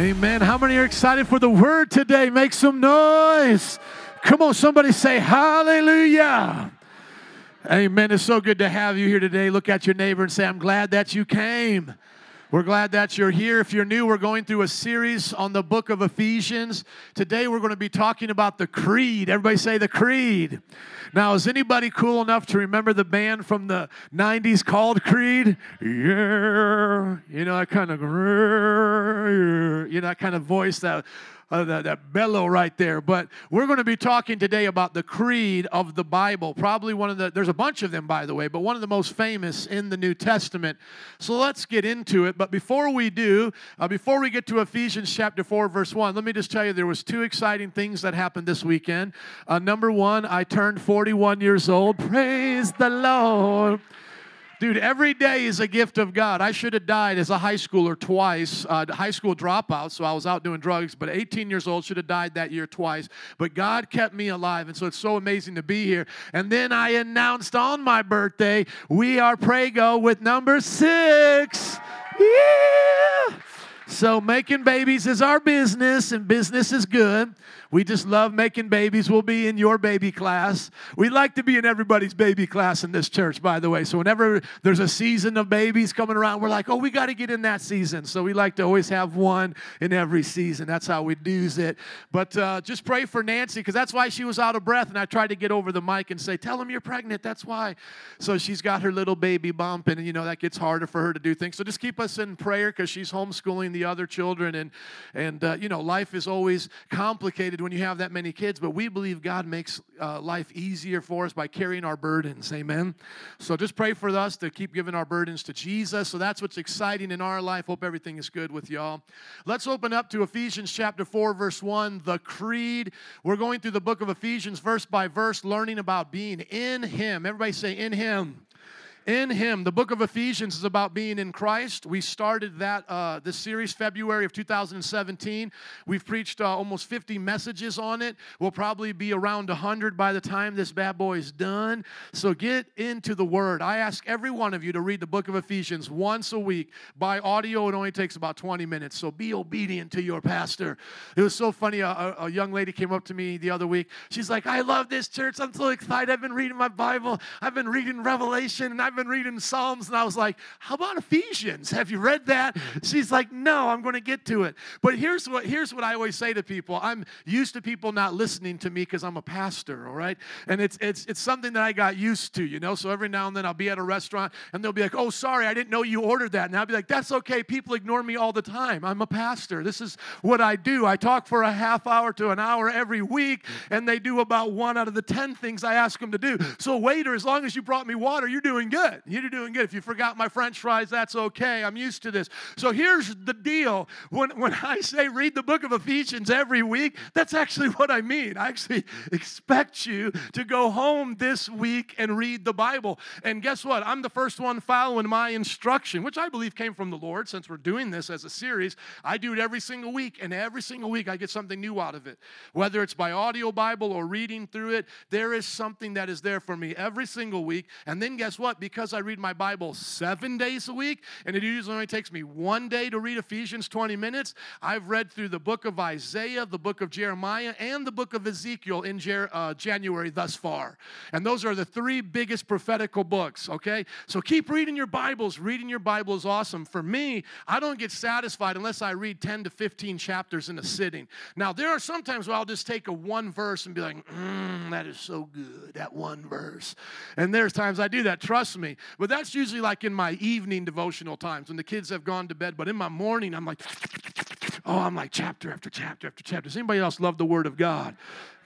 Amen. How many are excited for the word today? Make some noise. Come on, somebody say hallelujah. Amen. It's so good to have you here today. Look at your neighbor and say, I'm glad that you came. We're glad that you're here. If you're new, we're going through a series on the book of Ephesians. Today, we're going to be talking about the creed. Everybody say the creed. Now, is anybody cool enough to remember the band from the 90s called Creed? Yeah. You know, that kind of, you know, that kind of voice that uh, that, that bellow right there. But we're going to be talking today about the creed of the Bible. Probably one of the, there's a bunch of them, by the way, but one of the most famous in the New Testament. So let's get into it. But before we do, uh, before we get to Ephesians chapter 4, verse 1, let me just tell you there was two exciting things that happened this weekend. Uh, number one, I turned 41 years old. Praise the Lord. Dude, every day is a gift of God. I should have died as a high schooler twice, uh, high school dropout, so I was out doing drugs, but 18 years old, should have died that year twice. But God kept me alive, and so it's so amazing to be here. And then I announced on my birthday, we are Prego with number six. Yeah! So making babies is our business, and business is good. We just love making babies. We'll be in your baby class. We like to be in everybody's baby class in this church, by the way. So whenever there's a season of babies coming around, we're like, oh, we got to get in that season. So we like to always have one in every season. That's how we do it. But uh, just pray for Nancy because that's why she was out of breath. And I tried to get over the mic and say, tell them you're pregnant. That's why. So she's got her little baby bump, and you know that gets harder for her to do things. So just keep us in prayer because she's homeschooling the other children, and and uh, you know life is always complicated when you have that many kids, but we believe God makes uh, life easier for us by carrying our burdens. Amen. So just pray for us to keep giving our burdens to Jesus. So that's what's exciting in our life. Hope everything is good with y'all. Let's open up to Ephesians chapter 4, verse 1, the creed. We're going through the book of Ephesians verse by verse, learning about being in Him. Everybody say, in Him in him. The book of ephesians is about being in christ. We started that uh, this series february of 2017 we've preached uh, almost 50 messages on it. We'll probably be around 100 by the time this bad boy is done. So get into the word. I ask every one of you to read the book of ephesians once a week. By audio it only takes about 20 minutes. So be obedient to your pastor. It was so funny. A, a young lady came up to me the other week. She's like i love this church. I'm so excited. I've been reading my bible. I've been reading revelation and i've been reading Psalms, and I was like, How about Ephesians? Have you read that? She's like, No, I'm going to get to it. But here's what, here's what I always say to people I'm used to people not listening to me because I'm a pastor, all right? And it's, it's, it's something that I got used to, you know? So every now and then I'll be at a restaurant and they'll be like, Oh, sorry, I didn't know you ordered that. And I'll be like, That's okay. People ignore me all the time. I'm a pastor. This is what I do. I talk for a half hour to an hour every week, and they do about one out of the 10 things I ask them to do. So, waiter, as long as you brought me water, you're doing good good. You're doing good. If you forgot my french fries, that's okay. I'm used to this. So here's the deal. When, when I say read the book of Ephesians every week, that's actually what I mean. I actually expect you to go home this week and read the Bible. And guess what? I'm the first one following my instruction, which I believe came from the Lord since we're doing this as a series. I do it every single week, and every single week I get something new out of it. Whether it's by audio Bible or reading through it, there is something that is there for me every single week. And then guess what? because I read my Bible seven days a week, and it usually only takes me one day to read Ephesians 20 minutes, I've read through the book of Isaiah, the book of Jeremiah, and the book of Ezekiel in Jer- uh, January thus far. And those are the three biggest prophetical books, okay? So keep reading your Bibles. Reading your Bible is awesome. For me, I don't get satisfied unless I read 10 to 15 chapters in a sitting. Now, there are sometimes where I'll just take a one verse and be like, mm, that is so good, that one verse. And there's times I do that. Trust me. But that's usually like in my evening devotional times when the kids have gone to bed. But in my morning, I'm like, oh, I'm like chapter after chapter after chapter. Does anybody else love the Word of God?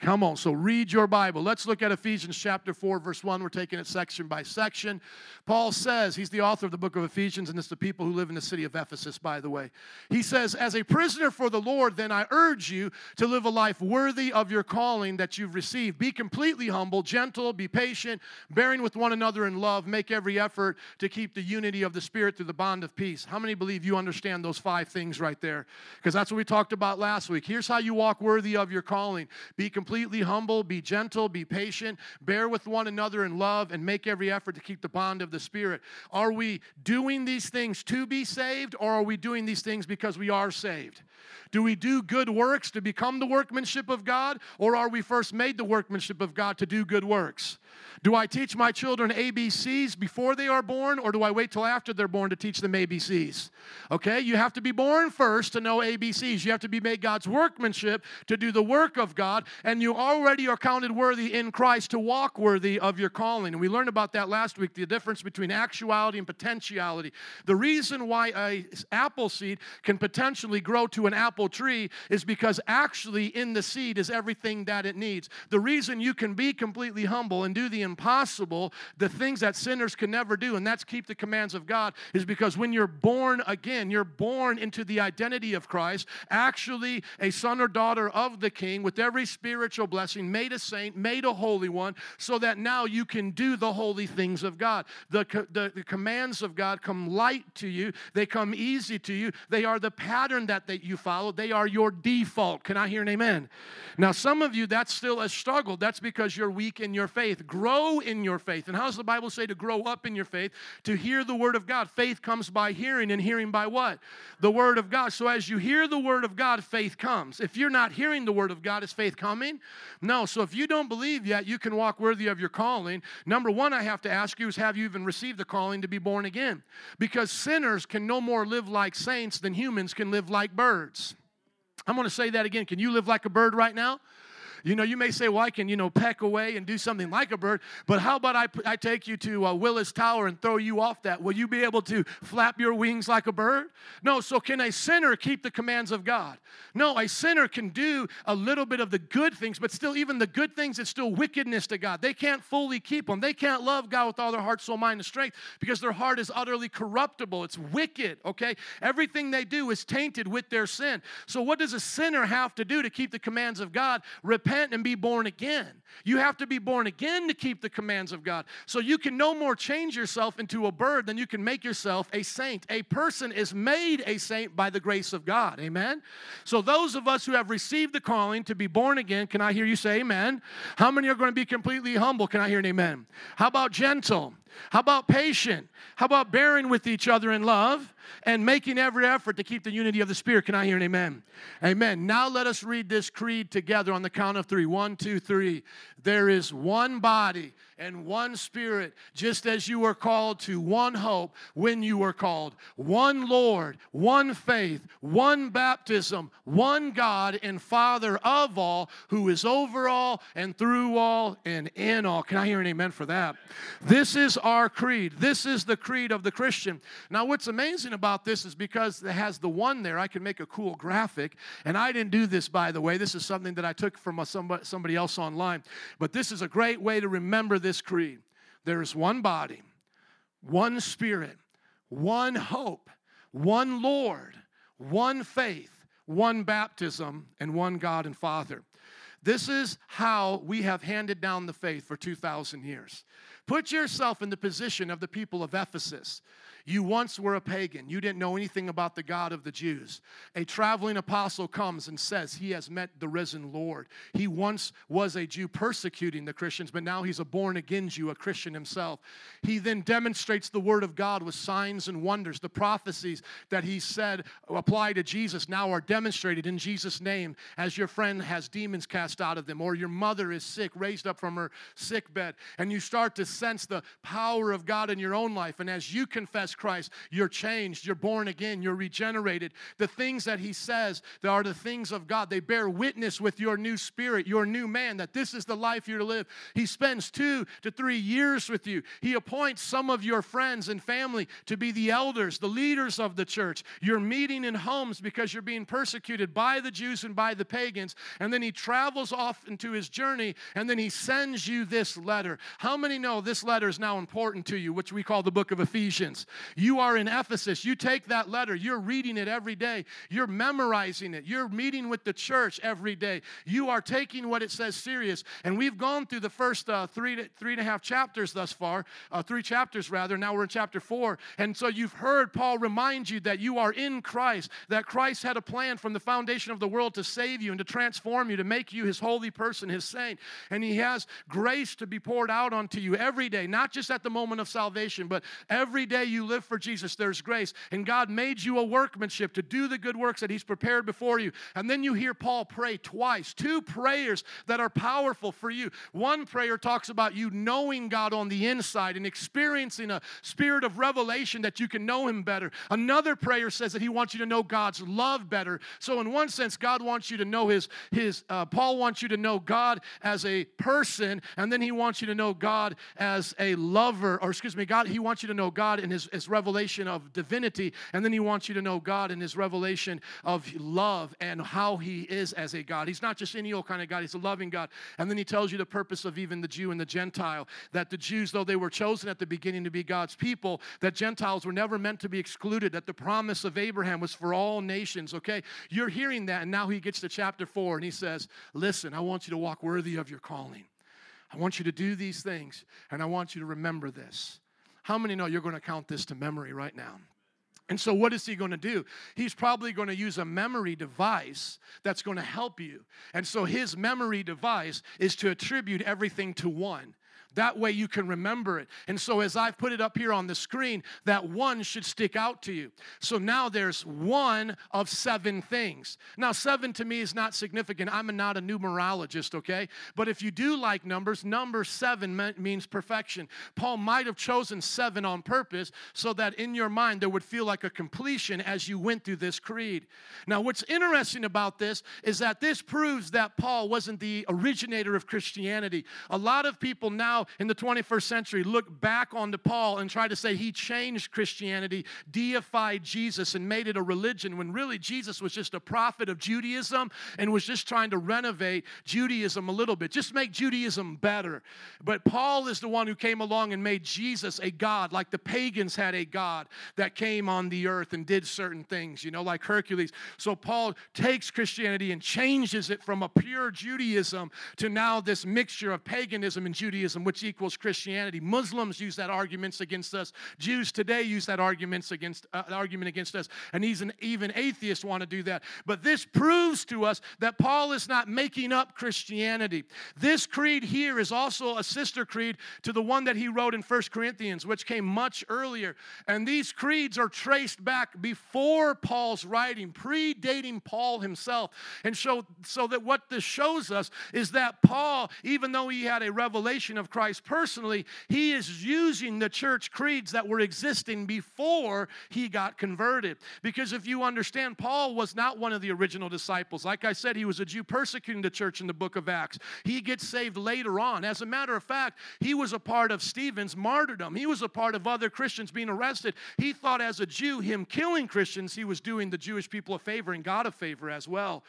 Come on, so read your Bible. Let's look at Ephesians chapter 4, verse 1. We're taking it section by section. Paul says, he's the author of the book of Ephesians, and it's the people who live in the city of Ephesus, by the way. He says, As a prisoner for the Lord, then I urge you to live a life worthy of your calling that you've received. Be completely humble, gentle, be patient, bearing with one another in love. Make every effort to keep the unity of the Spirit through the bond of peace. How many believe you understand those five things right there? Because that's what we talked about last week. Here's how you walk worthy of your calling. Be completely completely humble, be gentle, be patient, bear with one another in love, and make every effort to keep the bond of the Spirit. Are we doing these things to be saved, or are we doing these things because we are saved? Do we do good works to become the workmanship of God, or are we first made the workmanship of God to do good works? Do I teach my children ABCs before they are born, or do I wait till after they're born to teach them ABCs? Okay, you have to be born first to know ABCs. You have to be made God's workmanship to do the work of God, and you already are counted worthy in Christ to walk worthy of your calling. And we learned about that last week the difference between actuality and potentiality. The reason why a apple seed can potentially grow to an apple tree is because actually in the seed is everything that it needs. The reason you can be completely humble and do the impossible, the things that sinners can never do, and that's keep the commands of God, is because when you're born again, you're born into the identity of Christ, actually a son or daughter of the King with every spiritual blessing, made a saint, made a holy one, so that now you can do the holy things of God. The, the, the commands of God come light to you, they come easy to you, they are the pattern that they, you follow, they are your default. Can I hear an amen? Now, some of you, that's still a struggle. That's because you're weak in your faith. Grow in your faith. And how does the Bible say to grow up in your faith? To hear the word of God. Faith comes by hearing, and hearing by what? The word of God. So as you hear the word of God, faith comes. If you're not hearing the word of God, is faith coming? No. So if you don't believe yet, you can walk worthy of your calling. Number one, I have to ask you is have you even received the calling to be born again? Because sinners can no more live like saints than humans can live like birds. I'm going to say that again. Can you live like a bird right now? You know, you may say, well, I can, you know, peck away and do something like a bird, but how about I, I take you to uh, Willis Tower and throw you off that? Will you be able to flap your wings like a bird? No, so can a sinner keep the commands of God? No, a sinner can do a little bit of the good things, but still, even the good things, it's still wickedness to God. They can't fully keep them. They can't love God with all their heart, soul, mind, and strength because their heart is utterly corruptible. It's wicked, okay? Everything they do is tainted with their sin. So, what does a sinner have to do to keep the commands of God? Repent repent and be born again. You have to be born again to keep the commands of God. So you can no more change yourself into a bird than you can make yourself a saint. A person is made a saint by the grace of God. Amen? So those of us who have received the calling to be born again, can I hear you say amen? How many are going to be completely humble? Can I hear an amen? How about gentle? How about patient? How about bearing with each other in love and making every effort to keep the unity of the Spirit? Can I hear an amen? Amen. Now let us read this creed together on the count of three. One, two, three. There is one body and one spirit, just as you were called to one hope when you were called, one Lord, one faith, one baptism, one God and Father of all, who is over all and through all and in all. Can I hear an amen for that? This is our creed. This is the creed of the Christian. Now, what's amazing about this is because it has the one there, I can make a cool graphic. And I didn't do this, by the way. This is something that I took from somebody, else online. But this is a great way to remember this creed. There is one body, one spirit, one hope, one Lord, one faith, one baptism, and one God and Father. This is how we have handed down the faith for 2,000 years. Put yourself in the position of the people of Ephesus. You once were a pagan. You didn't know anything about the God of the Jews. A traveling apostle comes and says he has met the risen Lord. He once was a Jew persecuting the Christians, but now he's a born again Jew, a Christian himself. He then demonstrates the word of God with signs and wonders. The prophecies that he said apply to Jesus now are demonstrated in Jesus' name as your friend has demons cast out of them, or your mother is sick, raised up from her sick bed, and you start to sense the power of God in your own life. And as you confess Christ, you're changed, you're born again, you're regenerated. The things that He says that are the things of God, they bear witness with your new spirit, your new man, that this is the life you're to live. He spends two to three years with you. He appoints some of your friends and family to be the elders, the leaders of the church. You're meeting in homes because you're being persecuted by the Jews and by the pagans. And then He travels off into His journey and then He sends you this letter. How many know this letter is now important to you, which we call the book of Ephesians. You are in Ephesus. You take that letter, you're reading it every day, you're memorizing it, you're meeting with the church every day. You are taking what it says serious. And we've gone through the first uh, three, to, three and a half chapters thus far, uh, three chapters rather. Now we're in chapter four. And so you've heard Paul remind you that you are in Christ, that Christ had a plan from the foundation of the world to save you and to transform you, to make you his holy person, his saint. And he has grace to be poured out onto you every day, not just at the moment of salvation, but every day you live for Jesus, there's grace. And God made you a workmanship to do the good works that he's prepared before you. And then you hear Paul pray twice, two prayers that are powerful for you. One prayer talks about you knowing God on the inside and experiencing a spirit of revelation that you can know him better. Another prayer says that he wants you to know God's love better. So in one sense, God wants you to know his his uh, Paul wants you to know God as a person, and then he wants you to know God as a lover, or excuse me, God, he wants you to know God in his, revelation of divinity, and then he wants you to know God in his revelation of love and how he is as a God. He's not just any old kind of God, he's a loving God. And then he tells you the purpose of even the Jew and the Gentile, that the Jews, though they were chosen at the beginning to be God's people, that Gentiles were never meant to be excluded, that the promise of Abraham was for all nations, okay? You're hearing that, and now he gets to chapter 4 and he says, Listen, I want you to walk worthy of your calling. I want you to do these things, and I want you to remember this. How many know you're going to count this to memory right now? And so, what is he going to do? He's probably going to use a memory device that's going to help you. And so, his memory device is to attribute everything to one. That way you can remember it. And so, as I've put it up here on the screen, that one should stick out to you. So now there's one of seven things. Now, seven to me is not significant. I'm not a numerologist, okay? But if you do like numbers, number seven means perfection. Paul might have chosen seven on purpose so that in your mind there would feel like a completion as you went through this creed. Now, what's interesting about this is that this proves that Paul wasn't the originator of Christianity. A lot of people now in the 21st century look back onto Paul and try to say he changed Christianity, deified Jesus, and made it a religion when really Jesus was just a prophet of Judaism and was just trying to renovate Judaism a little bit, just make Judaism better. But Paul is the one who came along and made Jesus a God, like the pagans had a God that came on the earth and did certain things, you know, like Hercules. So Paul takes Christianity and changes it from a pure Judaism to now this mixture of paganism and Judaism, which which equals Christianity. Muslims use that arguments against us. Jews today use that arguments against uh, argument against us, and even even atheists want to do that. But this proves to us that Paul is not making up Christianity. This creed here is also a sister creed to the one that he wrote in First Corinthians, which came much earlier. And these creeds are traced back before Paul's writing, predating Paul himself. And so, so that what this shows us is that Paul, even though he had a revelation of Christ Christ personally, he is using the church creeds that were existing before he got converted. Because if you understand, Paul was not one of the original disciples. Like I said, he was a Jew persecuting the church in the book of Acts. He gets saved later on. As a matter of fact, he was a part of Stephen's martyrdom, he was a part of other Christians being arrested. He thought, as a Jew, him killing Christians, he was doing the Jewish people a favor and God a favor as well.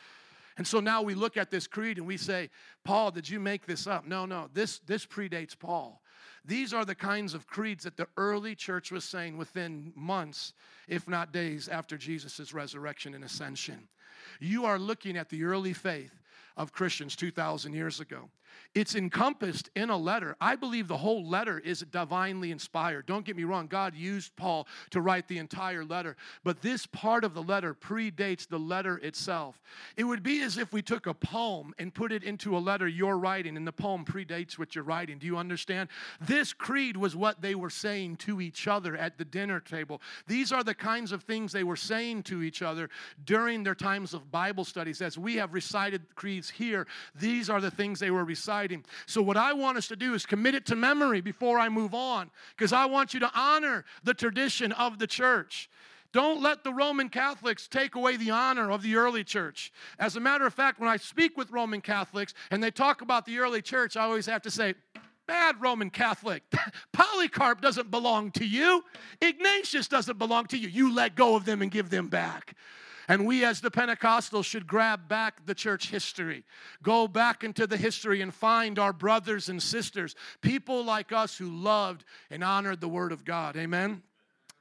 And so now we look at this creed and we say, Paul, did you make this up? No, no, this, this predates Paul. These are the kinds of creeds that the early church was saying within months, if not days, after Jesus' resurrection and ascension. You are looking at the early faith of Christians 2,000 years ago. It's encompassed in a letter. I believe the whole letter is divinely inspired. Don't get me wrong, God used Paul to write the entire letter, but this part of the letter predates the letter itself. It would be as if we took a poem and put it into a letter you're writing, and the poem predates what you're writing. Do you understand? This creed was what they were saying to each other at the dinner table. These are the kinds of things they were saying to each other during their times of Bible studies. As we have recited creeds here, these are the things they were reciting exciting. So, what I want us to do is commit it to memory before I move on, because I want you to honor the tradition of the church. Don't let the Roman Catholics take away the honor of the early church. As a matter of fact, when I speak with Roman Catholics and they talk about the early church, I always have to say, Bad Roman Catholic. Polycarp doesn't belong to you. Ignatius doesn't belong to you. You let go of them and give them back. And we, as the Pentecostals, should grab back the church history, go back into the history and find our brothers and sisters, people like us who loved and honored the Word of God. Amen?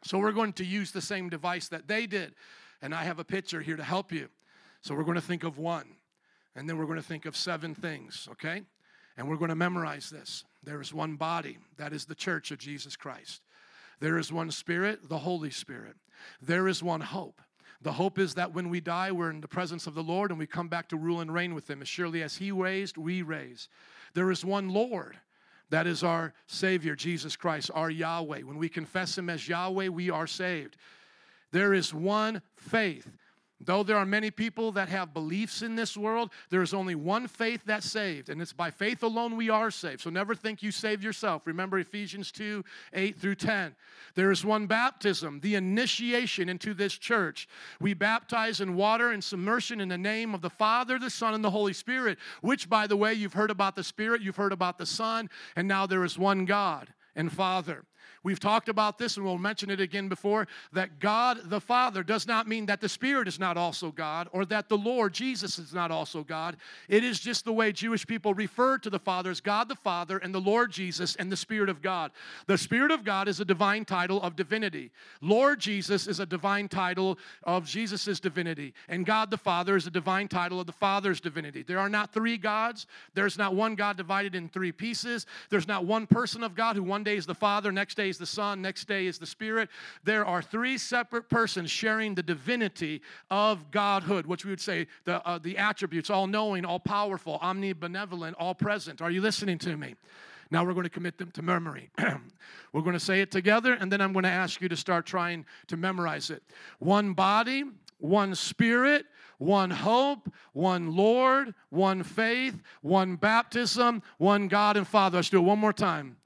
So we're going to use the same device that they did. And I have a picture here to help you. So we're going to think of one, and then we're going to think of seven things, okay? And we're going to memorize this. There is one body, that is the church of Jesus Christ. There is one spirit, the Holy Spirit. There is one hope. The hope is that when we die, we're in the presence of the Lord and we come back to rule and reign with Him. As surely as He raised, we raise. There is one Lord. That is our Savior, Jesus Christ, our Yahweh. When we confess Him as Yahweh, we are saved. There is one faith. Though there are many people that have beliefs in this world, there is only one faith that's saved, and it's by faith alone we are saved. So never think you saved yourself. Remember Ephesians 2 8 through 10. There is one baptism, the initiation into this church. We baptize in water and submersion in the name of the Father, the Son, and the Holy Spirit, which, by the way, you've heard about the Spirit, you've heard about the Son, and now there is one God and Father. We've talked about this and we'll mention it again before that God the Father does not mean that the Spirit is not also God or that the Lord Jesus is not also God. It is just the way Jewish people refer to the Father as God the Father and the Lord Jesus and the Spirit of God. The Spirit of God is a divine title of divinity. Lord Jesus is a divine title of Jesus' divinity. And God the Father is a divine title of the Father's divinity. There are not three gods. There's not one God divided in three pieces. There's not one person of God who one day is the Father, next day is the Son, next day is the Spirit. There are three separate persons sharing the divinity of Godhood, which we would say the, uh, the attributes all knowing, all powerful, omnibenevolent, all present. Are you listening to me? Now we're going to commit them to memory. we're going to say it together, and then I'm going to ask you to start trying to memorize it. One body, one spirit, one hope, one Lord, one faith, one baptism, one God and Father. Let's do it one more time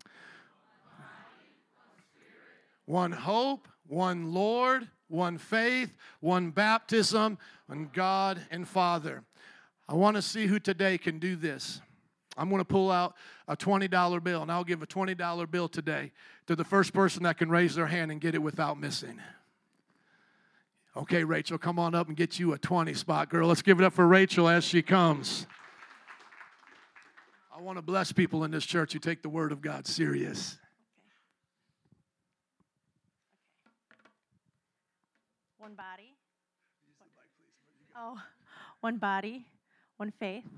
one hope, one Lord, one faith, one baptism, one God and Father. I want to see who today can do this. I'm going to pull out a $20 bill, and I'll give a $20 bill today to the first person that can raise their hand and get it without missing. Okay, Rachel, come on up and get you a 20 spot, girl. Let's give it up for Rachel as she comes. I want to bless people in this church who take the Word of God serious. One body. Oh, one body, one faith,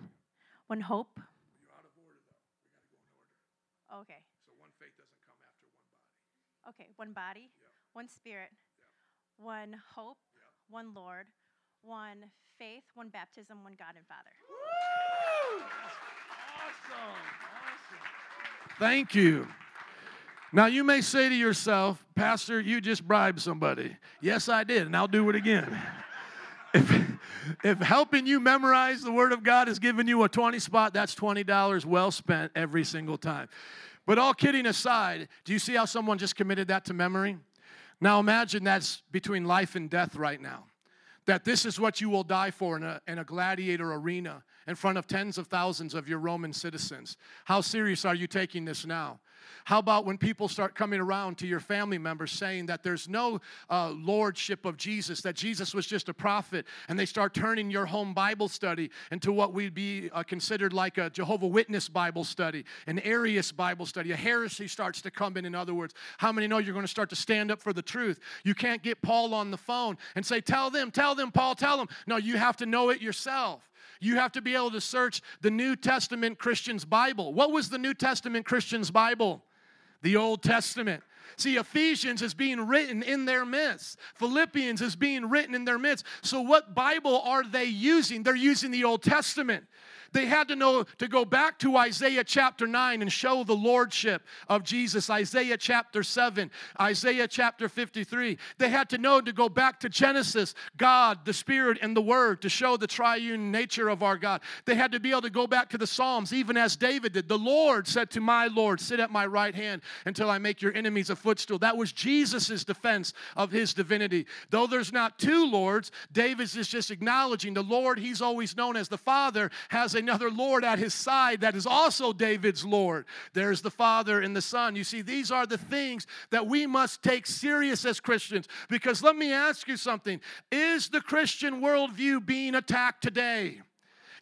one hope. You're out of order, though. We got to go in order. Okay. So one faith doesn't come after one body. Okay, one body, Yep. one spirit, Yep. one hope, Yep. one Lord, one faith, one baptism, one God and Father. Woo! Awesome. Awesome. Thank you. Now, you may say to yourself, Pastor, you just bribed somebody. Yes, I did, and I'll do it again. If, if helping you memorize the Word of God has given you a 20 spot, that's $20 well spent every single time. But all kidding aside, do you see how someone just committed that to memory? Now imagine that's between life and death right now. That this is what you will die for in a, in a gladiator arena in front of tens of thousands of your Roman citizens. How serious are you taking this now? How about when people start coming around to your family members saying that there's no uh, lordship of Jesus, that Jesus was just a prophet, and they start turning your home Bible study into what would be uh, considered like a Jehovah Witness Bible study, an Arius Bible study, a heresy starts to come in, in other words. How many know you're going to start to stand up for the truth? You can't get Paul on the phone and say, Tell them, tell them, Paul, tell them. No, you have to know it yourself. You have to be able to search the New Testament Christian's Bible. What was the New Testament Christian's Bible? The Old Testament. See, Ephesians is being written in their midst. Philippians is being written in their midst. So, what Bible are they using? They're using the Old Testament. They had to know to go back to Isaiah chapter 9 and show the lordship of Jesus. Isaiah chapter 7, Isaiah chapter 53. They had to know to go back to Genesis, God, the Spirit, and the Word to show the triune nature of our God. They had to be able to go back to the Psalms, even as David did. The Lord said to my Lord, Sit at my right hand until I make your enemies a footstool. That was Jesus' defense of his divinity. Though there's not two Lords, David is just acknowledging the Lord he's always known as the Father has a another Lord at his side that is also David's Lord. There's the Father and the Son. You see, these are the things that we must take serious as Christians. Because let me ask you something Is the Christian worldview being attacked today?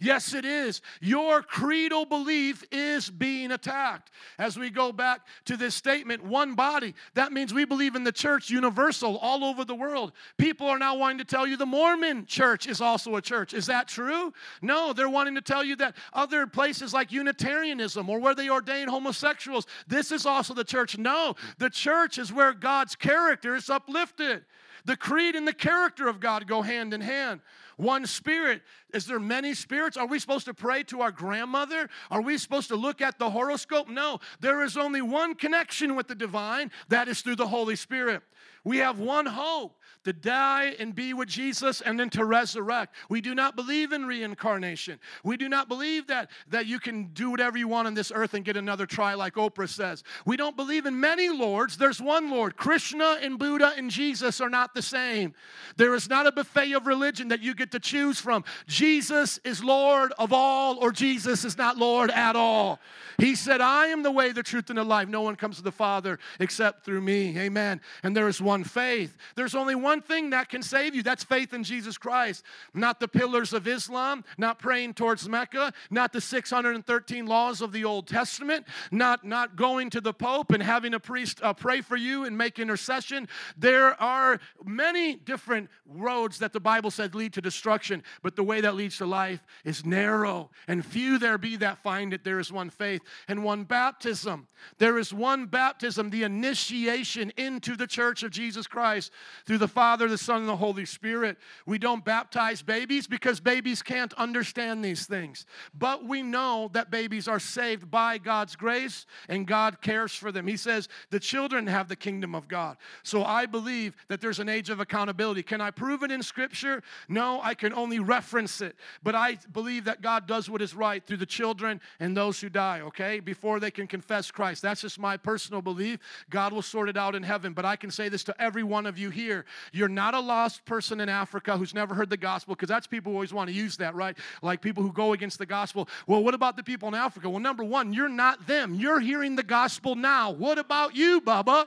Yes, it is. Your creedal belief is being attacked. As we go back to this statement, one body, that means we believe in the church universal all over the world. People are now wanting to tell you the Mormon church is also a church. Is that true? No, they're wanting to tell you that other places like Unitarianism or where they ordain homosexuals, this is also the church. No, the church is where God's character is uplifted. The creed and the character of God go hand in hand. One spirit. Is there many spirits? Are we supposed to pray to our grandmother? Are we supposed to look at the horoscope? No. There is only one connection with the divine, that is through the Holy Spirit. We have one hope to die and be with Jesus and then to resurrect. We do not believe in reincarnation. We do not believe that, that you can do whatever you want on this earth and get another try, like Oprah says. We don't believe in many lords. There's one Lord. Krishna and Buddha and Jesus are not the same. There is not a buffet of religion that you get to choose from. Jesus is Lord of all, or Jesus is not Lord at all. He said, I am the way, the truth, and the life. No one comes to the Father except through me. Amen. And there is one faith. There's only one thing that can save you that's faith in Jesus Christ. Not the pillars of Islam, not praying towards Mecca, not the 613 laws of the Old Testament, not, not going to the Pope and having a priest uh, pray for you and make intercession. There are many different roads that the Bible said lead to destruction, but the way that leads to life is narrow, and few there be that find it. There is one faith and one baptism. There is one baptism, the initiation into the church of Jesus Christ through the Father, the Son, and the Holy Spirit. We don't baptize babies because babies can't understand these things. But we know that babies are saved by God's grace and God cares for them. He says the children have the kingdom of God. So I believe that there's an age of accountability. Can I prove it in Scripture? No, I can only reference it. But I believe that God does what is right through the children and those who die, okay, before they can confess Christ. That's just my personal belief. God will sort it out in heaven. But I can say this to every one of you here you're not a lost person in Africa who's never heard the gospel, because that's people who always want to use that, right? Like people who go against the gospel. Well, what about the people in Africa? Well, number one, you're not them. You're hearing the gospel now. What about you, Bubba?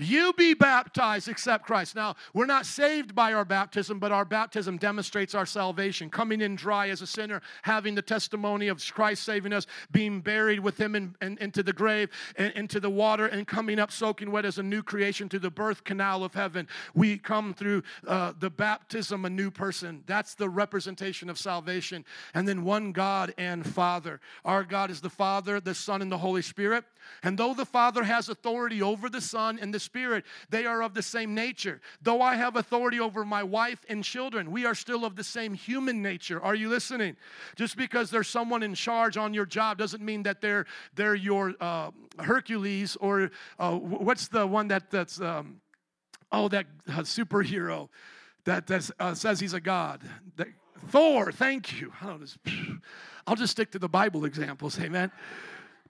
You be baptized, accept Christ. Now, we're not saved by our baptism, but our baptism demonstrates our salvation. Coming in dry as a sinner, having the testimony of Christ saving us, being buried with Him in, in, into the grave, and, into the water, and coming up soaking wet as a new creation through the birth canal of heaven. We come through uh, the baptism, a new person. That's the representation of salvation. And then one God and Father. Our God is the Father, the Son, and the Holy Spirit. And though the Father has authority over the Son and the Spirit, they are of the same nature. Though I have authority over my wife and children, we are still of the same human nature. Are you listening? Just because there's someone in charge on your job doesn't mean that they're, they're your uh, Hercules or uh, what's the one that, that's, um, oh, that uh, superhero that, that uh, says he's a god. That, Thor, thank you. I'll just stick to the Bible examples, amen.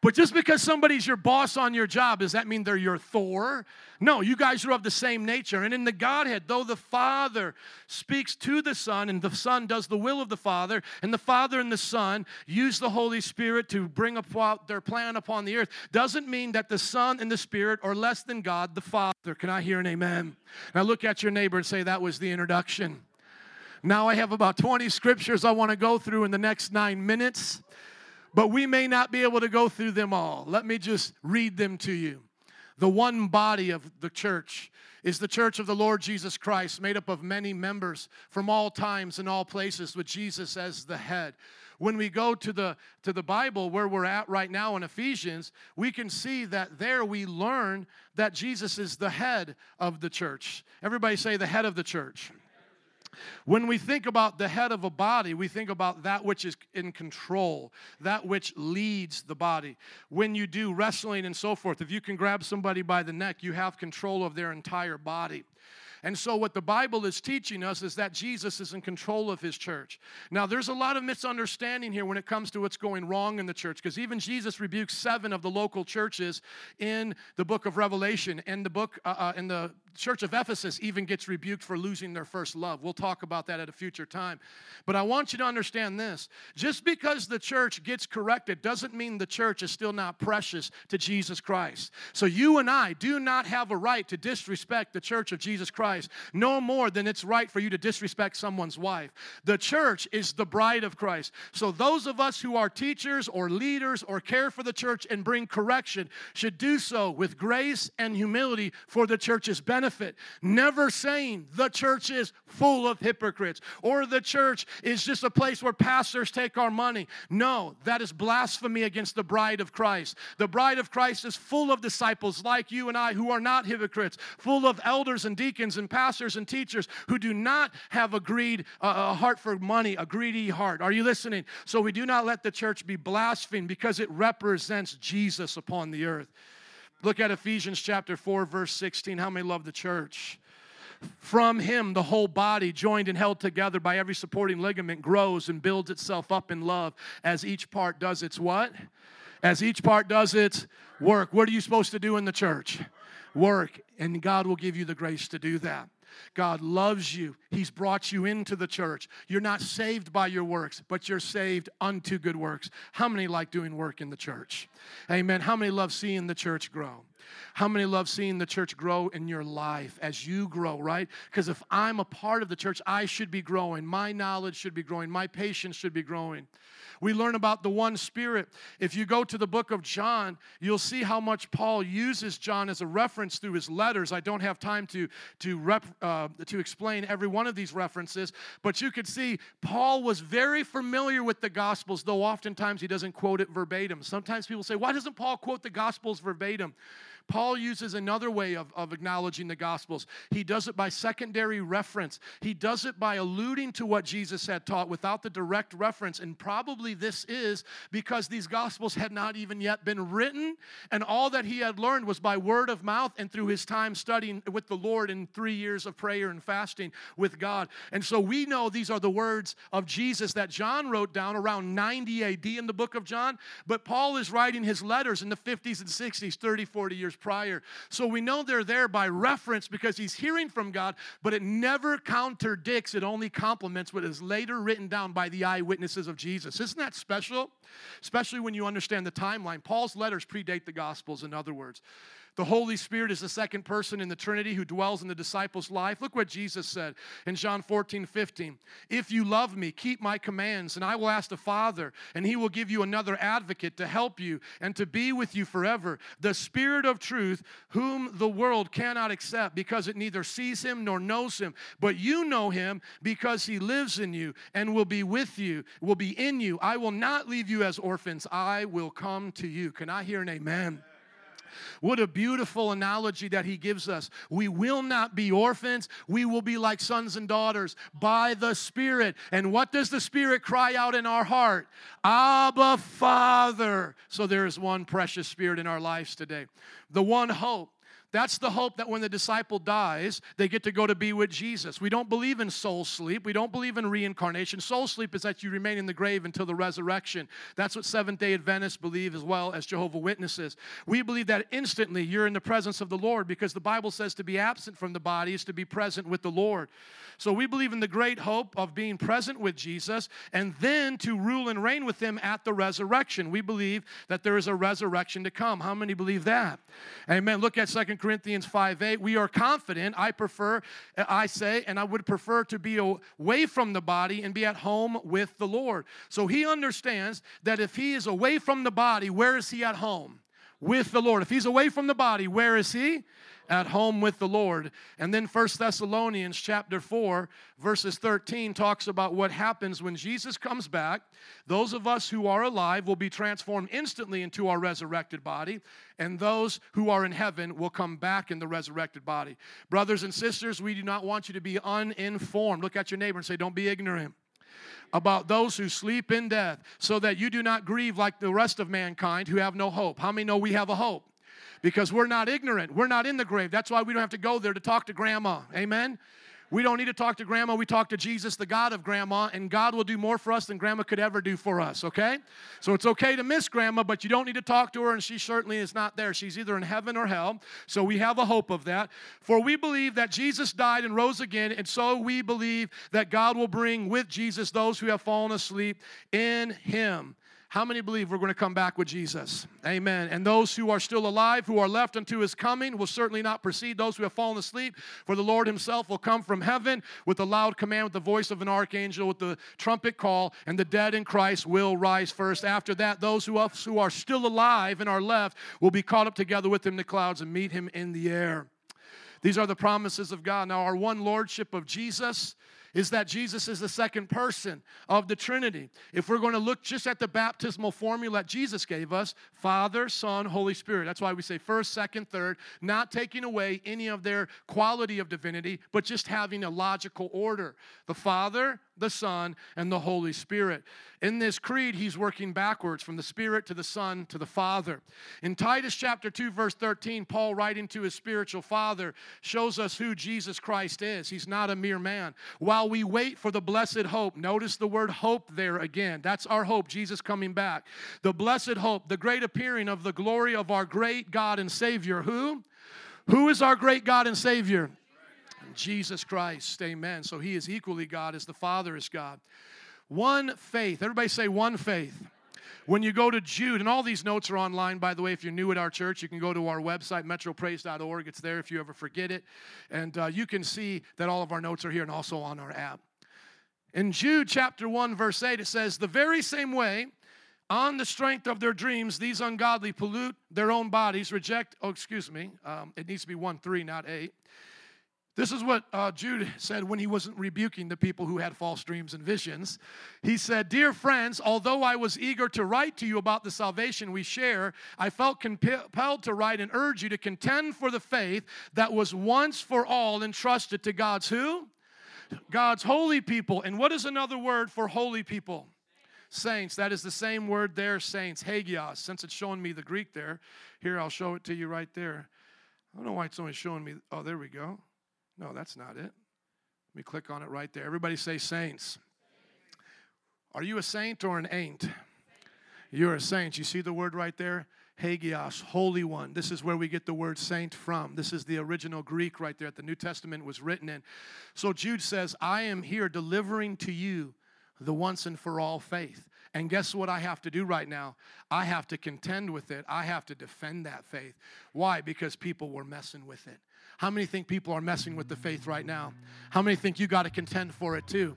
But just because somebody's your boss on your job, does that mean they're your Thor? No, you guys are of the same nature. And in the Godhead, though the Father speaks to the Son and the Son does the will of the Father, and the Father and the Son use the Holy Spirit to bring about their plan upon the earth, doesn't mean that the Son and the Spirit are less than God the Father. Can I hear an amen? Now look at your neighbor and say, That was the introduction. Now I have about 20 scriptures I want to go through in the next nine minutes but we may not be able to go through them all. Let me just read them to you. The one body of the church is the church of the Lord Jesus Christ, made up of many members from all times and all places, with Jesus as the head. When we go to the, to the Bible, where we're at right now in Ephesians, we can see that there we learn that Jesus is the head of the church. Everybody say the head of the church. When we think about the head of a body, we think about that which is in control, that which leads the body. When you do wrestling and so forth, if you can grab somebody by the neck, you have control of their entire body. And so, what the Bible is teaching us is that Jesus is in control of his church. Now, there's a lot of misunderstanding here when it comes to what's going wrong in the church, because even Jesus rebukes seven of the local churches in the book of Revelation. In the book, uh, uh, in the church of Ephesus even gets rebuked for losing their first love. We'll talk about that at a future time. But I want you to understand this just because the church gets corrected doesn't mean the church is still not precious to Jesus Christ. So you and I do not have a right to disrespect the church of Jesus Christ no more than it's right for you to disrespect someone's wife. The church is the bride of Christ. So those of us who are teachers or leaders or care for the church and bring correction should do so with grace and humility for the church's benefit. Never saying the church is full of hypocrites or the church is just a place where pastors take our money. No, that is blasphemy against the bride of Christ. The bride of Christ is full of disciples like you and I who are not hypocrites, full of elders and deacons and pastors and teachers who do not have a greed, a heart for money, a greedy heart. Are you listening? So we do not let the church be blasphemed because it represents Jesus upon the earth. Look at Ephesians chapter 4, verse 16. How many love the church? From him, the whole body, joined and held together by every supporting ligament, grows and builds itself up in love as each part does its what? As each part does its work. What are you supposed to do in the church? Work. And God will give you the grace to do that. God loves you. He's brought you into the church. You're not saved by your works, but you're saved unto good works. How many like doing work in the church? Amen. How many love seeing the church grow? How many love seeing the church grow in your life as you grow, right? Because if I'm a part of the church, I should be growing. My knowledge should be growing. My patience should be growing. We learn about the one Spirit. If you go to the book of John, you'll see how much Paul uses John as a reference through his letters. I don't have time to, to, rep, uh, to explain every one of these references, but you could see Paul was very familiar with the Gospels, though oftentimes he doesn't quote it verbatim. Sometimes people say, Why doesn't Paul quote the Gospels verbatim? Paul uses another way of, of acknowledging the Gospels. He does it by secondary reference, he does it by alluding to what Jesus had taught without the direct reference. And probably this is because these Gospels had not even yet been written, and all that he had learned was by word of mouth and through his time studying with the Lord in three years of prayer and fasting with God. And so we know these are the words of Jesus that John wrote down around 90 AD in the book of John, but Paul is writing his letters in the 50s and 60s, 30, 40 years prior. So we know they're there by reference because he's hearing from God, but it never contradicts, it only complements what is later written down by the eyewitnesses of Jesus. Isn't that special? Especially when you understand the timeline. Paul's letters predate the Gospels, in other words. The Holy Spirit is the second person in the Trinity who dwells in the disciples' life. Look what Jesus said in John 14, 15. If you love me, keep my commands, and I will ask the Father, and he will give you another advocate to help you and to be with you forever. The Spirit of truth, whom the world cannot accept because it neither sees him nor knows him. But you know him because he lives in you and will be with you, will be in you. I will not leave you as orphans, I will come to you. Can I hear an amen? What a beautiful analogy that he gives us. We will not be orphans, we will be like sons and daughters by the Spirit. And what does the Spirit cry out in our heart? Abba, Father. So there is one precious Spirit in our lives today. The one hope that's the hope that when the disciple dies, they get to go to be with Jesus. We don't believe in soul sleep. We don't believe in reincarnation. Soul sleep is that you remain in the grave until the resurrection. That's what Seventh day Adventists believe as well as Jehovah Witnesses. We believe that instantly you're in the presence of the Lord because the Bible says to be absent from the body is to be present with the Lord. So we believe in the great hope of being present with Jesus and then to rule and reign with him at the resurrection. We believe that there is a resurrection to come. How many believe that? Amen. Look at Second Corinthians 5 8. We are confident, I prefer, I say, and I would prefer to be away from the body and be at home with the Lord. So he understands that if he is away from the body, where is he at home? With the Lord. If he's away from the body, where is he? At home with the Lord. And then First Thessalonians chapter 4 verses 13 talks about what happens when Jesus comes back. Those of us who are alive will be transformed instantly into our resurrected body, and those who are in heaven will come back in the resurrected body. Brothers and sisters, we do not want you to be uninformed. Look at your neighbor and say, Don't be ignorant about those who sleep in death, so that you do not grieve like the rest of mankind who have no hope. How many know we have a hope? Because we're not ignorant. We're not in the grave. That's why we don't have to go there to talk to grandma. Amen. We don't need to talk to grandma. We talk to Jesus, the God of grandma, and God will do more for us than grandma could ever do for us, okay? So it's okay to miss grandma, but you don't need to talk to her, and she certainly is not there. She's either in heaven or hell. So we have a hope of that. For we believe that Jesus died and rose again, and so we believe that God will bring with Jesus those who have fallen asleep in him. How many believe we're going to come back with Jesus? Amen. And those who are still alive, who are left unto his coming, will certainly not precede those who have fallen asleep. For the Lord himself will come from heaven with a loud command, with the voice of an archangel, with the trumpet call, and the dead in Christ will rise first. After that, those who are, still alive and are left will be caught up together with him in the clouds and meet him in the air. These are the promises of God. Now, our one lordship of Jesus is that Jesus is the second person of the Trinity. If we're going to look just at the baptismal formula that Jesus gave us Father, Son, Holy Spirit. That's why we say first, second, third, not taking away any of their quality of divinity, but just having a logical order. The Father, the Son, and the Holy Spirit. In this creed, he's working backwards from the Spirit to the Son to the Father. In Titus chapter 2, verse 13, Paul, writing to his spiritual father, shows us who Jesus Christ is. He's not a mere man. While we wait for the blessed hope, notice the word hope there again. That's our hope, Jesus coming back. The blessed hope, the great appearing of the glory of our great God and Savior. Who? Who is our great God and Savior? Jesus Christ. Amen. So he is equally God as the Father is God. One faith. Everybody say one faith. When you go to Jude, and all these notes are online, by the way, if you're new at our church, you can go to our website, metropraise.org. It's there if you ever forget it. And uh, you can see that all of our notes are here and also on our app. In Jude chapter 1, verse 8, it says, The very same way, on the strength of their dreams, these ungodly pollute their own bodies, reject, oh, excuse me, um, it needs to be 1 3, not 8 this is what uh, Jude said when he wasn't rebuking the people who had false dreams and visions. He said, Dear friends, although I was eager to write to you about the salvation we share, I felt compelled to write and urge you to contend for the faith that was once for all entrusted to God's who? God's holy people. And what is another word for holy people? Saints. That is the same word there, saints. Hagios. Since it's showing me the Greek there, here I'll show it to you right there. I don't know why it's only showing me. Oh, there we go. No, that's not it. Let me click on it right there. Everybody say saints. Are you a saint or an ain't? You're a saint. You see the word right there? Hagios, Holy One. This is where we get the word saint from. This is the original Greek right there that the New Testament was written in. So Jude says, I am here delivering to you the once and for all faith. And guess what I have to do right now? I have to contend with it. I have to defend that faith. Why? Because people were messing with it. How many think people are messing with the faith right now? How many think you got to contend for it too?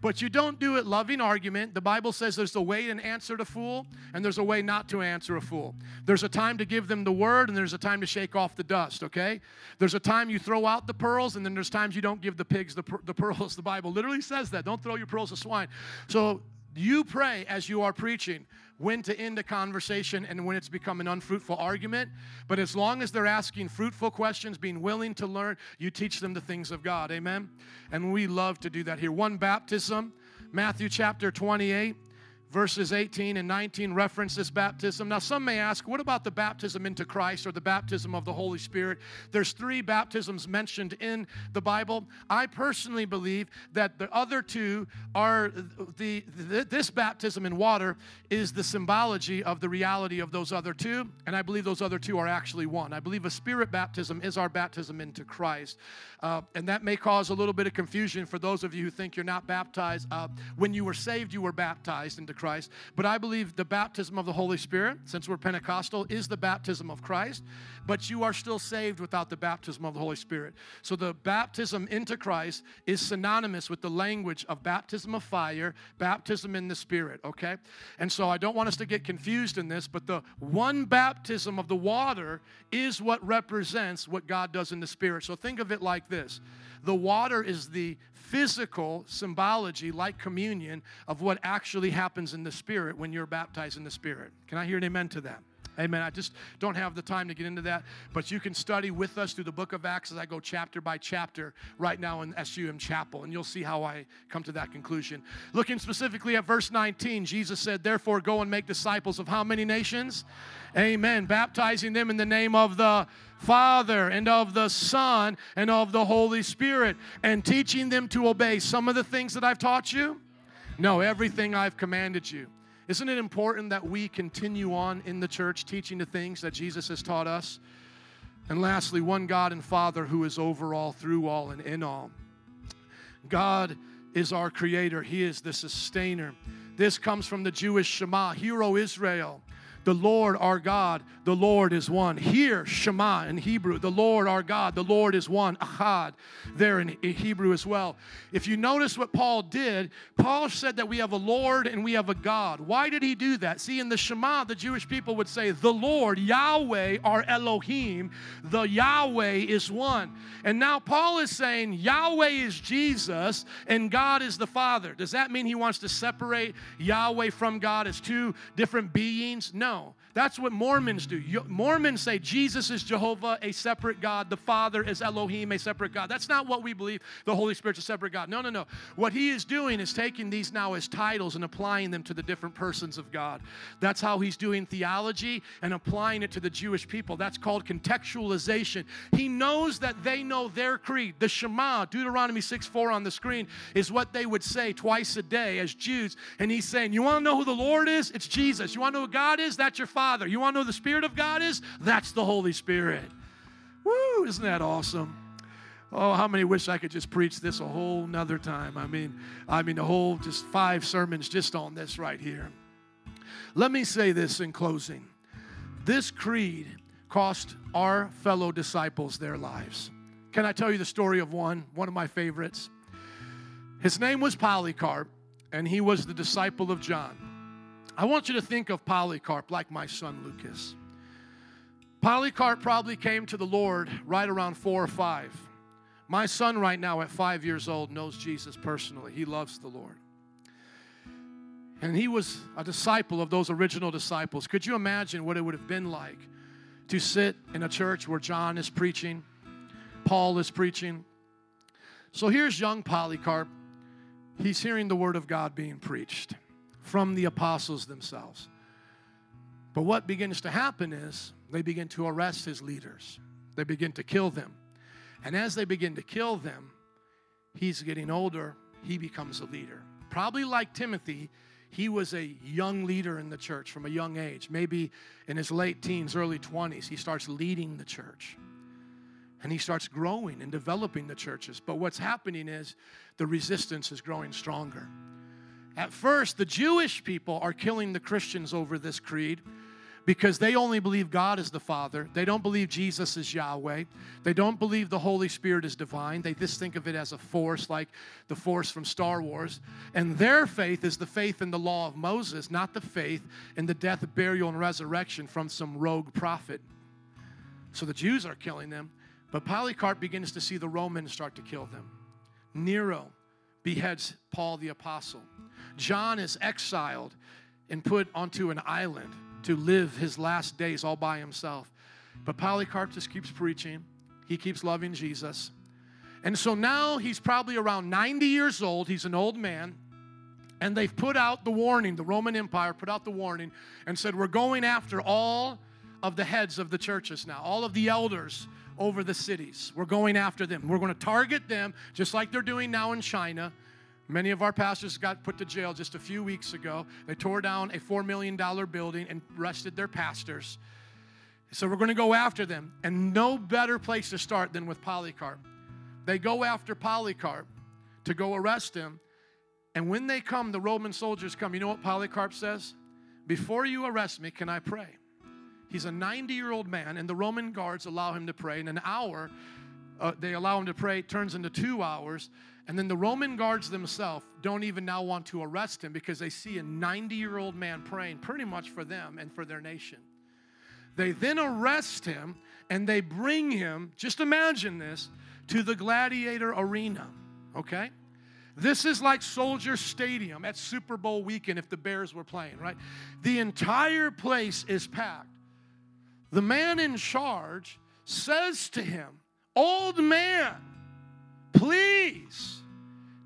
But you don't do it loving argument. The Bible says there's a way to answer a fool, and there's a way not to answer a fool. There's a time to give them the word, and there's a time to shake off the dust, okay? There's a time you throw out the pearls, and then there's times you don't give the pigs the, the pearls. The Bible literally says that. Don't throw your pearls to swine. So you pray as you are preaching when to end a conversation and when it's become an unfruitful argument. But as long as they're asking fruitful questions, being willing to learn, you teach them the things of God. Amen? And we love to do that here. One baptism, Matthew chapter 28 verses 18 and 19 reference this baptism. Now, some may ask, what about the baptism into Christ or the baptism of the Holy Spirit? There's three baptisms mentioned in the Bible. I personally believe that the other two are the, the this baptism in water is the symbology of the reality of those other two, and I believe those other two are actually one. I believe a spirit baptism is our baptism into Christ, uh, and that may cause a little bit of confusion for those of you who think you're not baptized. Uh, when you were saved, you were baptized into Christ. But I believe the baptism of the Holy Spirit, since we're Pentecostal, is the baptism of Christ. But you are still saved without the baptism of the Holy Spirit. So the baptism into Christ is synonymous with the language of baptism of fire, baptism in the Spirit, okay? And so I don't want us to get confused in this, but the one baptism of the water is what represents what God does in the Spirit. So think of it like this the water is the physical symbology, like communion, of what actually happens in the Spirit when you're baptized in the Spirit. Can I hear an amen to that? Amen. I just don't have the time to get into that, but you can study with us through the book of Acts as I go chapter by chapter right now in SUM Chapel, and you'll see how I come to that conclusion. Looking specifically at verse 19, Jesus said, Therefore, go and make disciples of how many nations? Amen. Baptizing them in the name of the Father and of the Son and of the Holy Spirit, and teaching them to obey some of the things that I've taught you? No, everything I've commanded you. Isn't it important that we continue on in the church teaching the things that Jesus has taught us? And lastly, one God and Father who is over all, through all, and in all. God is our creator, He is the sustainer. This comes from the Jewish Shema, Hear, O Israel. The Lord our God, the Lord is one. Here, Shema in Hebrew, the Lord our God, the Lord is one. Achad, there in Hebrew as well. If you notice what Paul did, Paul said that we have a Lord and we have a God. Why did he do that? See, in the Shema, the Jewish people would say, The Lord, Yahweh, our Elohim, the Yahweh is one. And now Paul is saying Yahweh is Jesus and God is the Father. Does that mean he wants to separate Yahweh from God as two different beings? No. That's what Mormons do. Mormons say Jesus is Jehovah, a separate God. The Father is Elohim, a separate God. That's not what we believe. The Holy Spirit's a separate God. No, no, no. What he is doing is taking these now as titles and applying them to the different persons of God. That's how he's doing theology and applying it to the Jewish people. That's called contextualization. He knows that they know their creed. The Shema, Deuteronomy 6 4 on the screen, is what they would say twice a day as Jews. And he's saying, You want to know who the Lord is? It's Jesus. You want to know who God is? That's your Father. You want to know the Spirit of God is? That's the Holy Spirit. Woo, isn't that awesome? Oh, how many wish I could just preach this a whole nother time? I mean, I mean, a whole just five sermons just on this right here. Let me say this in closing. This creed cost our fellow disciples their lives. Can I tell you the story of one, one of my favorites? His name was Polycarp, and he was the disciple of John. I want you to think of Polycarp like my son Lucas. Polycarp probably came to the Lord right around four or five. My son, right now at five years old, knows Jesus personally. He loves the Lord. And he was a disciple of those original disciples. Could you imagine what it would have been like to sit in a church where John is preaching, Paul is preaching? So here's young Polycarp. He's hearing the word of God being preached from the apostles themselves. But what begins to happen is they begin to arrest his leaders, they begin to kill them. And as they begin to kill them, he's getting older, he becomes a leader. Probably like Timothy, he was a young leader in the church from a young age. Maybe in his late teens, early 20s, he starts leading the church. And he starts growing and developing the churches. But what's happening is the resistance is growing stronger. At first, the Jewish people are killing the Christians over this creed because they only believe God is the Father. They don't believe Jesus is Yahweh. They don't believe the Holy Spirit is divine. They just think of it as a force, like the force from Star Wars. And their faith is the faith in the law of Moses, not the faith in the death, burial, and resurrection from some rogue prophet. So the Jews are killing them. But Polycarp begins to see the Romans start to kill them. Nero beheads Paul the Apostle. John is exiled and put onto an island to live his last days all by himself. But Polycarp just keeps preaching, he keeps loving Jesus. And so now he's probably around 90 years old, he's an old man. And they've put out the warning, the Roman Empire put out the warning and said, We're going after all of the heads of the churches now, all of the elders over the cities. We're going after them. We're going to target them just like they're doing now in China. Many of our pastors got put to jail just a few weeks ago. They tore down a $4 million building and arrested their pastors. So we're going to go after them. And no better place to start than with Polycarp. They go after Polycarp to go arrest him. And when they come, the Roman soldiers come. You know what Polycarp says? Before you arrest me, can I pray? He's a 90 year old man, and the Roman guards allow him to pray. In an hour, uh, they allow him to pray, turns into two hours. And then the Roman guards themselves don't even now want to arrest him because they see a 90 year old man praying pretty much for them and for their nation. They then arrest him and they bring him, just imagine this, to the gladiator arena, okay? This is like Soldier Stadium at Super Bowl weekend if the Bears were playing, right? The entire place is packed. The man in charge says to him, Old man, please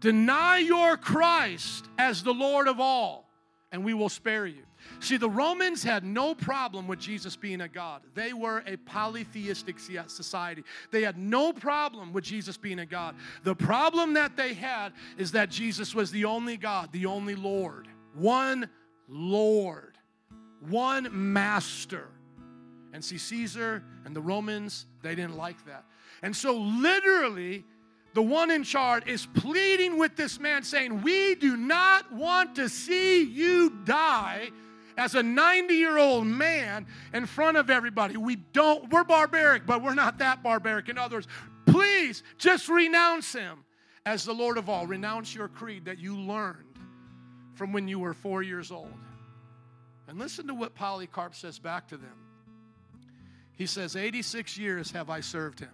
deny your Christ as the Lord of all and we will spare you. See, the Romans had no problem with Jesus being a God. They were a polytheistic society. They had no problem with Jesus being a God. The problem that they had is that Jesus was the only God, the only Lord, one Lord, one master. And see, Caesar and the Romans, they didn't like that. And so, literally, the one in charge is pleading with this man, saying, We do not want to see you die as a 90 year old man in front of everybody. We don't, we're barbaric, but we're not that barbaric. In other words, please just renounce him as the Lord of all. Renounce your creed that you learned from when you were four years old. And listen to what Polycarp says back to them. He says, 86 years have I served him.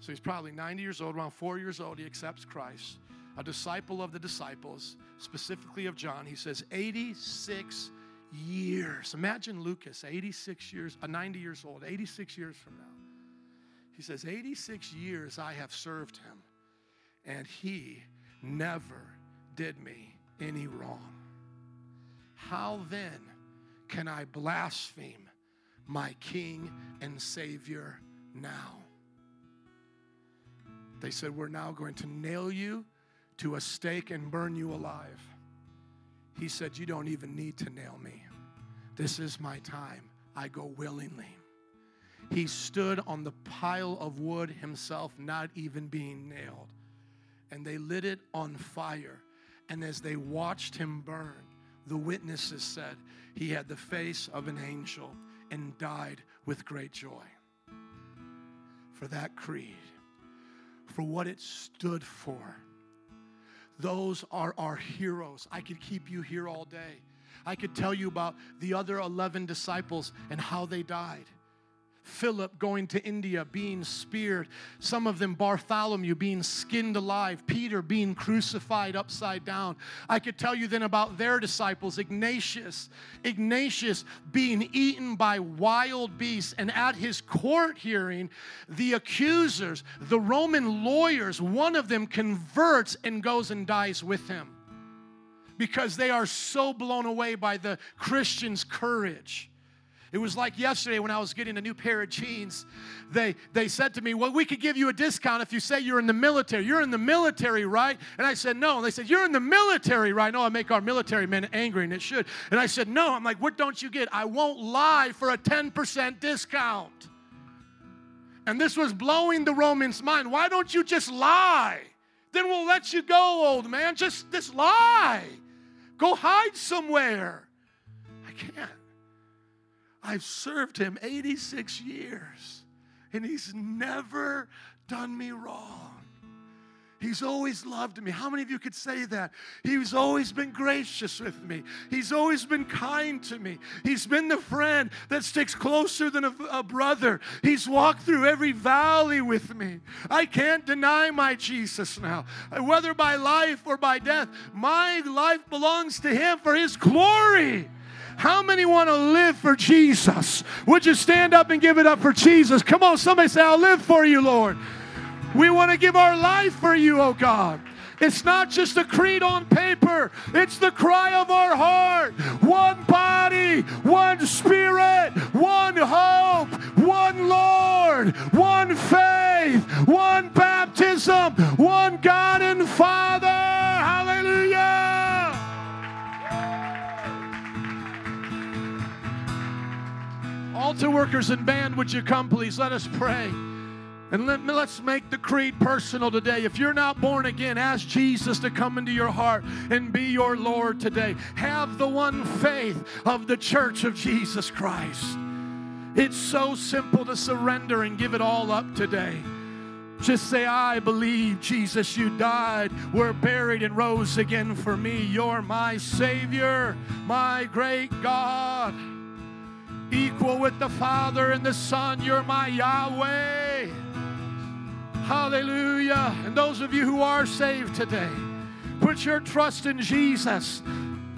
So he's probably 90 years old, around four years old. He accepts Christ, a disciple of the disciples, specifically of John. He says, 86 years. Imagine Lucas, 86 years, uh, 90 years old, 86 years from now. He says, 86 years I have served him, and he never did me any wrong. How then can I blaspheme my King and Savior now? They said, We're now going to nail you to a stake and burn you alive. He said, You don't even need to nail me. This is my time. I go willingly. He stood on the pile of wood himself, not even being nailed. And they lit it on fire. And as they watched him burn, the witnesses said he had the face of an angel and died with great joy. For that creed, for what it stood for. Those are our heroes. I could keep you here all day. I could tell you about the other 11 disciples and how they died. Philip going to India, being speared. Some of them, Bartholomew, being skinned alive. Peter being crucified upside down. I could tell you then about their disciples, Ignatius. Ignatius being eaten by wild beasts. And at his court hearing, the accusers, the Roman lawyers, one of them converts and goes and dies with him because they are so blown away by the Christian's courage. It was like yesterday when I was getting a new pair of jeans. They, they said to me, Well, we could give you a discount if you say you're in the military. You're in the military, right? And I said, No. And they said, You're in the military, right? No, I make our military men angry, and it should. And I said, No. I'm like, What don't you get? I won't lie for a 10% discount. And this was blowing the Romans' mind. Why don't you just lie? Then we'll let you go, old man. Just, this lie. Go hide somewhere. I can't. I've served him 86 years, and he's never done me wrong. He's always loved me. How many of you could say that? He's always been gracious with me. He's always been kind to me. He's been the friend that sticks closer than a, a, brother. He's walked through every valley with me. I can't deny my Jesus now. Whether by life or by death, my life belongs to Him for His glory. How many want to live for Jesus? Would you stand up and give it up for Jesus? Come on, somebody say, I'll live for you, Lord. We want to give our life for you, oh God. It's not just a creed on paper, it's the cry of our heart. One body, one spirit, one hope, one Lord, one faith, one baptism, one God and Father. Hallelujah. Altar workers and band, would you come, please? Let us pray. And let, us make the creed personal today. If you're not born again, ask Jesus to come into your heart and be your Lord today. Have the one faith of the church of Jesus Christ. It's so simple to surrender and give it all up today. Just say, I believe, Jesus, you died, were buried, and rose again for me. You're my Savior, my great God equal with the Father and the Son. You're my Yahweh. Hallelujah. And those of you who are saved today, put your trust in Jesus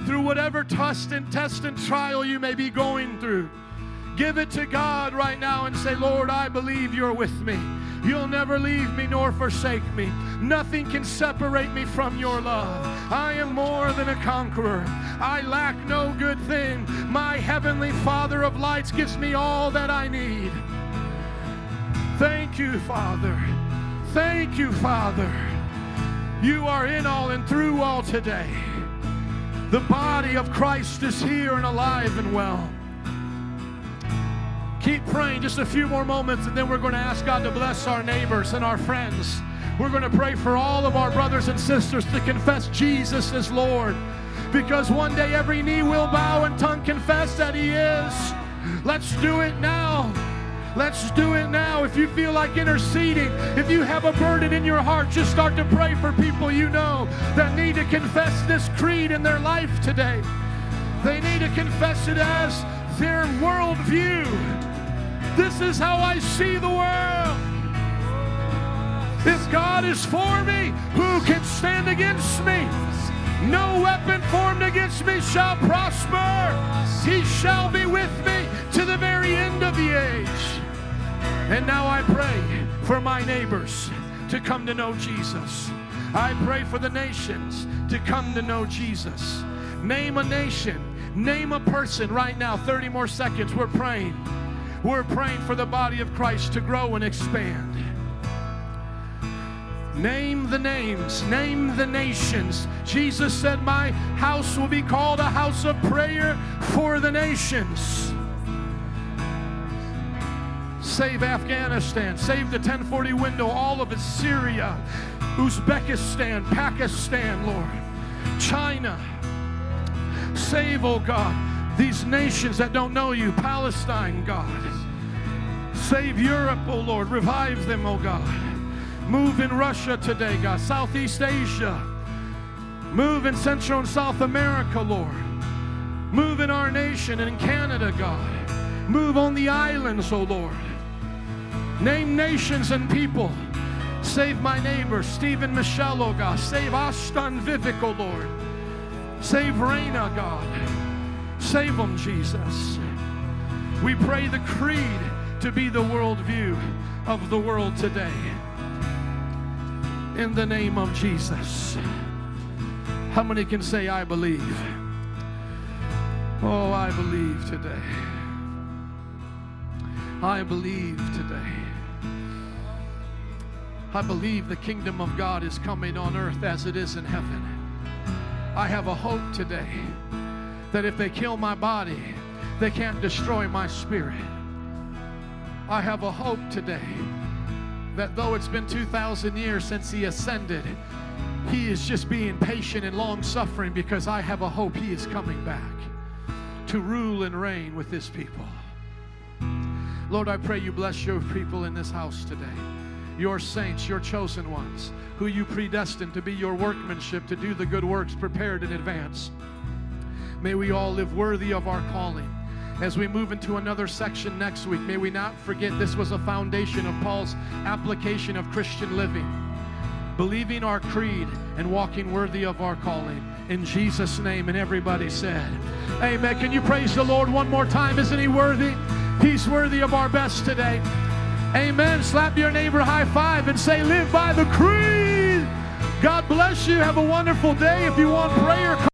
through whatever test and test and trial you may be going through. Give it to God right now and say, Lord, I believe you're with me. You'll never leave me nor forsake me. Nothing can separate me from your love. I am more than a conqueror. I lack no good thing. My heavenly Father of lights gives me all that I need. Thank you, Father. Thank you, Father. You are in all and through all today. The body of Christ is here and alive and well. Keep praying just a few more moments, and then we're going to ask God to bless our neighbors and our friends. We're going to pray for all of our brothers and sisters to confess Jesus as Lord. Because one day every knee will bow and tongue confess that He is. Let's do it now. Let's do it now. If you feel like interceding, if you have a burden in your heart, just start to pray for people you know that need to confess this creed in their life today. They need to confess it as their worldview. This is how I see the world. If God is for me, who can stand against me? No weapon formed against me shall prosper. He shall be with me to the very end of the age. And now I pray for my neighbors to come to know Jesus. I pray for the nations to come to know Jesus. Name a nation, name a person right now. 30 more seconds. We're praying. We're praying for the body of Christ to grow and expand. Name the names, name the nations. Jesus said, My house will be called a house of prayer for the nations. Save Afghanistan, save the 1040 window, all of it, Syria, Uzbekistan, Pakistan, Lord, China. Save, oh God, these nations that don't know you, Palestine, God. Save Europe, oh Lord, revive them, oh God. Move in Russia today, God. Southeast Asia. Move in Central and South America, Lord. Move in our nation and in Canada, God. Move on the islands, oh Lord. Name nations and people. Save my neighbor, Stephen Michelle, oh God. Save Ashton Vivek, oh Lord. Save Raina, God. Save them, Jesus. We pray the creed to be the worldview of the world today in the name of Jesus. How many can say, I believe? Oh, I believe today. I believe today. I believe the kingdom of God is coming on earth as it is in heaven. I have a hope today that if they kill my body, they can't destroy my spirit. I have a hope today that though it's been 2,000 years since he ascended, he is just being patient and long suffering because I have a hope he is coming back to rule and reign with his people. Lord, I pray you bless your people in this house today, your saints, your chosen ones, who you predestined to be your workmanship, to do the good works prepared in advance. May we all live worthy of our calling. As we move into another section next week, may we not forget this was a foundation of Paul's application of Christian living, believing our creed and walking worthy of our calling. In Jesus' name, and everybody said, Amen. Can you praise the Lord one more time? Isn't He worthy? He's worthy of our best today. Amen. Slap your neighbor high five and say, Live by the creed. God bless you. Have a wonderful day. If you want prayer,